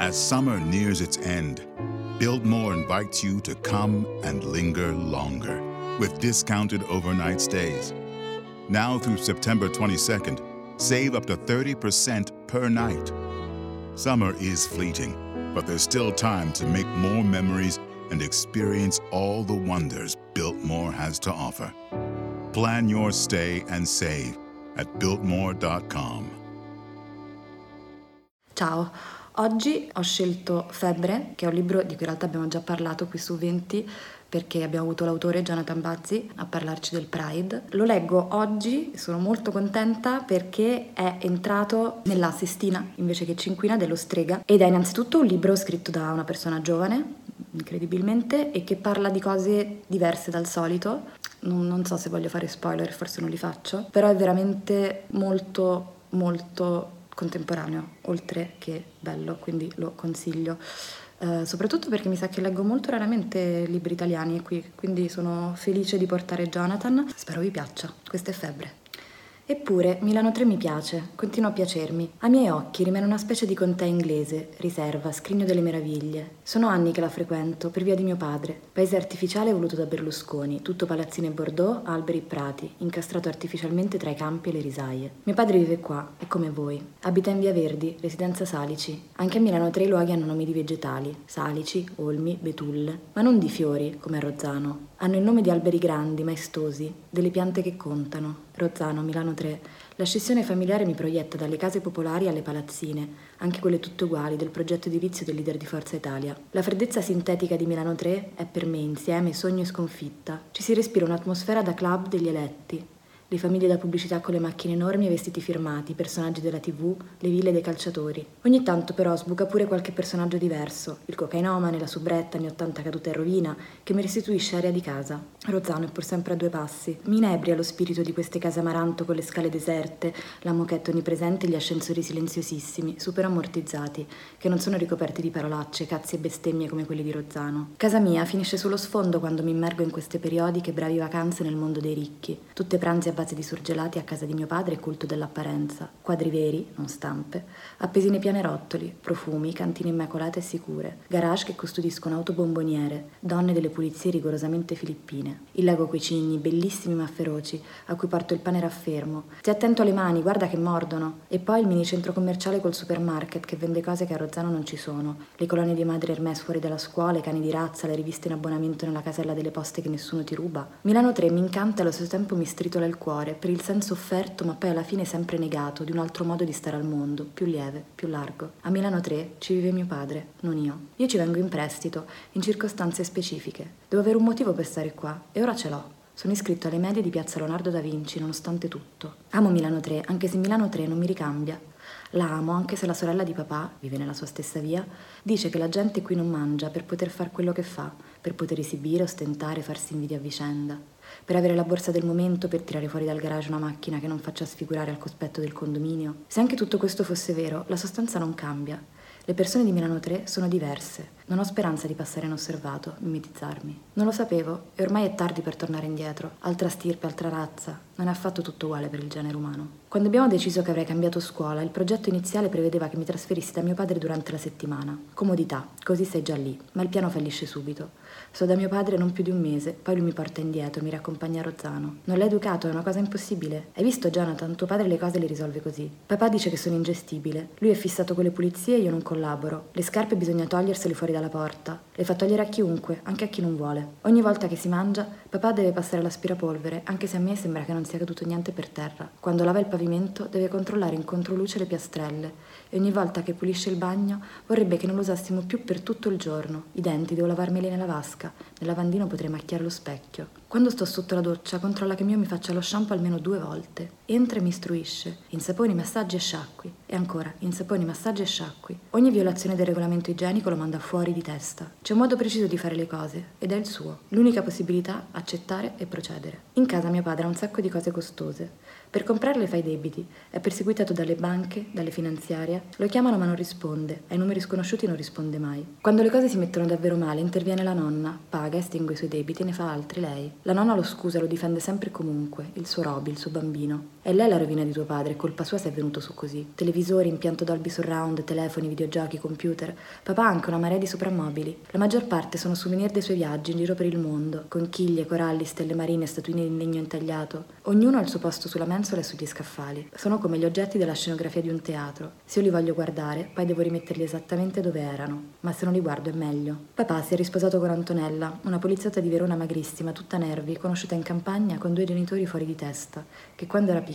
As summer nears its end, Biltmore invites you to come and linger longer with discounted overnight stays. Now through September 22nd, save up to 30% per night. Summer is fleeting, but there's still time to make more memories and experience all the wonders Biltmore has to offer. Plan your stay and save at Biltmore.com. Ciao, oggi ho scelto Febbre, che è un libro di cui in realtà abbiamo già parlato qui su 20 perché abbiamo avuto l'autore Jonathan Bazzi a parlarci del Pride. Lo leggo oggi sono molto contenta perché è entrato nella sestina invece che cinquina dello Strega ed è innanzitutto un libro scritto da una persona giovane, incredibilmente, e che parla di cose diverse dal solito. Non, non so se voglio fare spoiler, forse non li faccio, però è veramente molto molto contemporaneo, oltre che bello, quindi lo consiglio. Uh, soprattutto perché mi sa che leggo molto raramente libri italiani qui, quindi sono felice di portare Jonathan. Spero vi piaccia. Questa è Febbre. Eppure Milano 3 mi piace, continua a piacermi. A miei occhi rimane una specie di contea inglese, riserva, scrigno delle meraviglie. Sono anni che la frequento, per via di mio padre. Paese artificiale voluto da Berlusconi, tutto palazzine Bordeaux, alberi e prati, incastrato artificialmente tra i campi e le risaie. Mio padre vive qua, è come voi. Abita in Via Verdi, residenza Salici. Anche a Milano 3 i luoghi hanno nomi di vegetali, salici, olmi, betulle, ma non di fiori, come a Rozzano. Hanno il nome di alberi grandi, maestosi, delle piante che contano. Rozzano, Milano 3. La scissione familiare mi proietta dalle case popolari alle palazzine, anche quelle tutte uguali, del progetto edilizio del leader di Forza Italia. La freddezza sintetica di Milano 3 è per me insieme sogno e sconfitta. Ci si respira un'atmosfera da club degli eletti, le famiglie da pubblicità con le macchine enormi e vestiti firmati, i personaggi della tv, le ville dei calciatori. Ogni tanto però sbuca pure qualche personaggio diverso, il cocainomane, la subretta anni 80 caduta in rovina, che mi restituisce aria di casa. Rozzano è pur sempre a due passi. Mi inebria lo spirito di queste case amaranto con le scale deserte, la moquette onnipresente e gli ascensori silenziosissimi, super ammortizzati, che non sono ricoperti di parolacce, cazzi e bestemmie come quelli di Rozzano. Casa mia finisce sullo sfondo quando mi immergo in queste periodiche bravi vacanze nel mondo dei ricchi, tutte pranzi a base di surgelati a casa di mio padre e culto dell'apparenza, quadri veri, non stampe, appesi nei pianerottoli, profumi, cantine immacolate e sicure, garage che custodiscono autobomboniere, donne delle pulizie rigorosamente filippine, il lago coi cigni, bellissimi ma feroci, a cui porto il pane raffermo. Stai attento alle mani, guarda che mordono. E poi il mini centro commerciale col supermarket che vende cose che a Rozzano non ci sono, le colonie di madre Hermes fuori dalla scuola, i cani di razza, le riviste in abbonamento nella casella delle poste che nessuno ti ruba. Milano 3 mi incanta e allo stesso tempo mi stritola il cuore per il senso offerto ma poi alla fine sempre negato di un altro modo di stare al mondo, più lieve, più largo. A Milano 3 ci vive mio padre, non io. Io ci vengo in prestito, in circostanze specifiche. Devo avere un motivo per stare qua e ora ce l'ho. Sono iscritto alle medie di Piazza Leonardo da Vinci, nonostante tutto. Amo Milano 3, anche se Milano 3 non mi ricambia. La amo, anche se la sorella di papà, vive nella sua stessa via, dice che la gente qui non mangia per poter fare quello che fa, per poter esibire, ostentare, farsi invidia a vicenda, per avere la borsa del momento, per tirare fuori dal garage una macchina che non faccia sfigurare al cospetto del condominio. Se anche tutto questo fosse vero, la sostanza non cambia. Le persone di Milano 3 sono diverse. Non ho speranza di passare inosservato, mimetizzarmi. Non lo sapevo e ormai è tardi per tornare indietro. Altra stirpe, altra razza. Non è affatto tutto uguale per il genere umano. Quando abbiamo deciso che avrei cambiato scuola, il progetto iniziale prevedeva che mi trasferissi da mio padre durante la settimana. Comodità, così sei già lì, ma il piano fallisce subito. Sto da mio padre non più di un mese, poi lui mi porta indietro, mi riaccompagna a Rozzano. Non l'hai educato, è una cosa impossibile. Hai visto, Jonathan? Tuo padre le cose le risolve così. Papà dice che sono ingestibile. Lui è fissato con le pulizie e io non collaboro. Le scarpe bisogna togliersele fuori dalla porta. Le fa togliere a chiunque, anche a chi non vuole. Ogni volta che si mangia, papà deve passare l'aspirapolvere, anche se a me sembra che non sia caduto niente per terra. Quando lava il pavimento, deve controllare in controluce le piastrelle. E ogni volta che pulisce il bagno, vorrebbe che non lo usassimo più per tutto il giorno. I denti devo lavarmeli nella vasca. Nel lavandino potrei macchiare lo specchio. Quando sto sotto la doccia, controlla che mio mi faccia lo shampoo almeno due volte. Entra e mi istruisce. Insaponi, massaggi e sciacqui. E ancora, insaponi, massaggi e sciacqui. Ogni violazione del regolamento igienico lo manda fuori di testa. C'è un modo preciso di fare le cose, ed è il suo. L'unica possibilità, accettare e procedere. In casa mio padre ha un sacco di cose costose. Per comprarle fa i debiti, è perseguitato dalle banche, dalle finanziarie, lo chiamano ma non risponde, ai numeri sconosciuti non risponde mai. Quando le cose si mettono davvero male interviene la nonna, paga, estingue i suoi debiti e ne fa altri lei. La nonna lo scusa, lo difende sempre e comunque, il suo Roby, il suo bambino. È lei la rovina di tuo padre, colpa sua se è venuto su così. Televisori, impianto Dolby Surround, telefoni, videogiochi, computer. Papà ha anche una marea di soprammobili. La maggior parte sono souvenir dei suoi viaggi in giro per il mondo, conchiglie, coralli, stelle marine, statuine in legno intagliato. Ognuno ha il suo posto sulla mensola e sugli scaffali. Sono come gli oggetti della scenografia di un teatro. Se io li voglio guardare, poi devo rimetterli esattamente dove erano. Ma se non li guardo è meglio. Papà si è risposato con Antonella, una poliziotta di Verona magrissima, tutta nervi, conosciuta in campagna con due genitori fuori di testa, che quando era piccola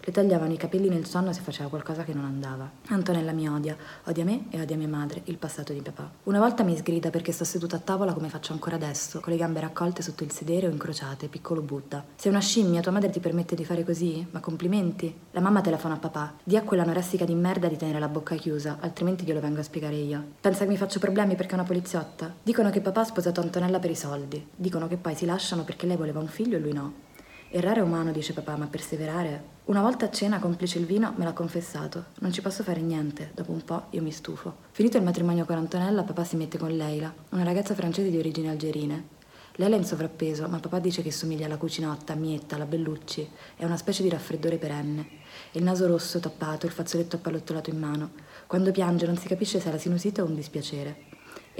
le tagliavano i capelli nel sonno se faceva qualcosa che non andava. Antonella mi odia, odia me e odia mia madre, il passato di papà. Una volta mi sgrida perché sto seduta a tavola come faccio ancora adesso, con le gambe raccolte sotto il sedere o incrociate, piccolo Buddha. Sei una scimmia, tua madre ti permette di fare così? Ma complimenti. La mamma telefona a papà. Di a quella anoressica di merda di tenere la bocca chiusa, altrimenti glielo vengo a spiegare io. Pensa che mi faccio problemi perché è una poliziotta? Dicono che papà ha sposato Antonella per i soldi. Dicono che poi si lasciano perché lei voleva un figlio e lui no. Errare è umano, dice papà, ma perseverare. Una volta a cena, complice il vino, me l'ha confessato. Non ci posso fare niente. Dopo un po' io mi stufo. Finito il matrimonio con Antonella, papà si mette con Leila, una ragazza francese di origini algerine. Lei è in sovrappeso, ma papà dice che somiglia alla cucinotta, Mietta, alla Bellucci. È una specie di raffreddore perenne. Il naso rosso tappato, il fazzoletto appallottolato in mano. Quando piange non si capisce se è la sinusite o un dispiacere.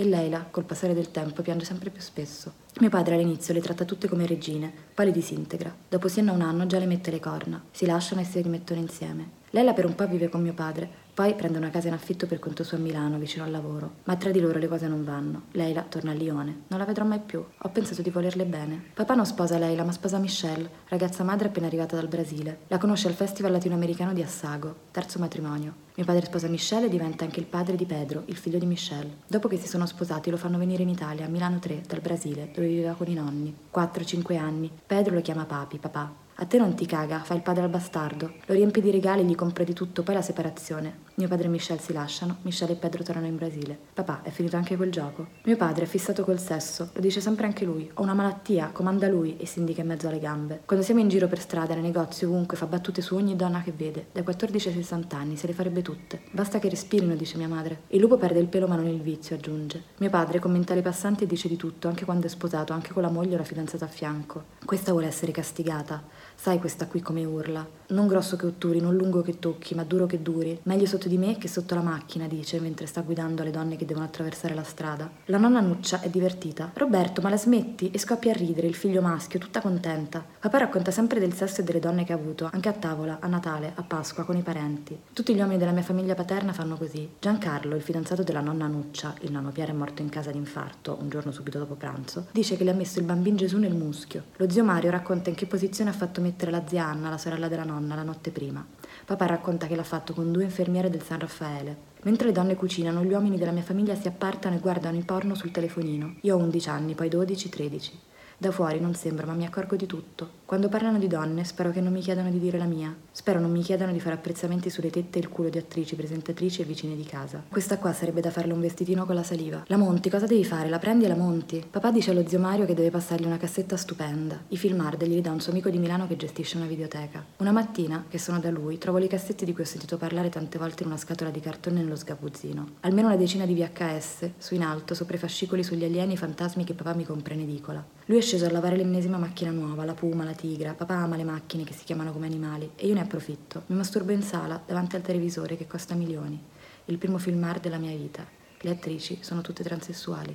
E Leila, col passare del tempo, piange sempre più spesso. Mio padre all'inizio le tratta tutte come regine, poi le disintegra. Dopo Siena un anno già le mette le corna. Si lasciano e si rimettono insieme. Leila per un po' vive con mio padre, poi prende una casa in affitto per conto suo a Milano, vicino al lavoro. Ma tra di loro le cose non vanno. Leila torna a Lione. Non la vedrò mai più. Ho pensato di volerle bene. Papà non sposa Leila, ma sposa Michelle, ragazza madre appena arrivata dal Brasile. La conosce al Festival Latinoamericano di Assago, terzo matrimonio. Mio padre sposa Michelle e diventa anche il padre di Pedro, il figlio di Michelle. Dopo che si sono sposati lo fanno venire in Italia, a Milano 3, dal Brasile, dove viveva con i nonni. 4-5 anni. Pedro lo chiama papi, papà. A te non ti caga, fa il padre al bastardo. Lo riempie di regali, gli compra di tutto, poi la separazione. Mio padre e Michelle si lasciano, Michelle e Pedro tornano in Brasile. Papà, è finito anche quel gioco. Mio padre è fissato col sesso, lo dice sempre anche lui. Ho una malattia, comanda lui e si indica in mezzo alle gambe. Quando siamo in giro per strada, nei negozi, ovunque, fa battute su ogni donna che vede. Dai 14 ai 60 anni, se le farebbe tutte. Basta che respirino, dice mia madre. Il lupo perde il pelo ma non il vizio, aggiunge. Mio padre commenta le passanti e dice di tutto, anche quando è sposato, anche con la moglie o la fidanzata a fianco. Questa vuole essere castigata. Sai questa qui come urla? Non grosso che otturi, non lungo che tocchi, ma duro che duri. Meglio sotto di me che sotto la macchina, dice, mentre sta guidando le donne che devono attraversare la strada. La nonna Nuccia è divertita. Roberto, ma la smetti? E scoppia a ridere, il figlio maschio, tutta contenta. Papà racconta sempre del sesso e delle donne che ha avuto, anche a tavola, a Natale, a Pasqua, con i parenti. Tutti gli uomini della mia famiglia paterna fanno così. Giancarlo, il fidanzato della nonna Nuccia, il nonno Piero è morto in casa d'infarto, un giorno subito dopo pranzo, dice che le ha messo il bambino Gesù nel muschio. Lo zio Mario racconta in che posizione ha fatto mettere la zia Anna, la sorella della nonna, la notte prima. Papà racconta che l'ha fatto con due infermiere del San Raffaele. Mentre le donne cucinano, gli uomini della mia famiglia si appartano e guardano i porno sul telefonino. Io ho 11 anni, poi 12, 13. Da fuori non sembra, ma mi accorgo di tutto. Quando parlano di donne, spero che non mi chiedano di dire la mia. Spero non mi chiedano di fare apprezzamenti sulle tette e il culo di attrici, presentatrici e vicine di casa. Questa qua sarebbe da farle un vestitino con la saliva. La monti, cosa devi fare? La prendi e la monti. Papà dice allo zio Mario che deve passargli una cassetta stupenda. I film hard glieli dà un suo amico di Milano che gestisce una videoteca. Una mattina, che sono da lui, trovo le cassette di cui ho sentito parlare tante volte in una scatola di cartone nello sgabuzzino. Almeno una decina di VHS, su in alto, sopra i fascicoli sugli alieni e i fantasmi che papà mi compra in edicola. Lui è sceso a lavare l'ennesima macchina nuova, la Puma, la Tigra. Papà ama le macchine che si chiamano come animali e io ne approfitto. Mi masturbo in sala, davanti al televisore che costa milioni. Il primo film art della mia vita. Le attrici sono tutte transessuali.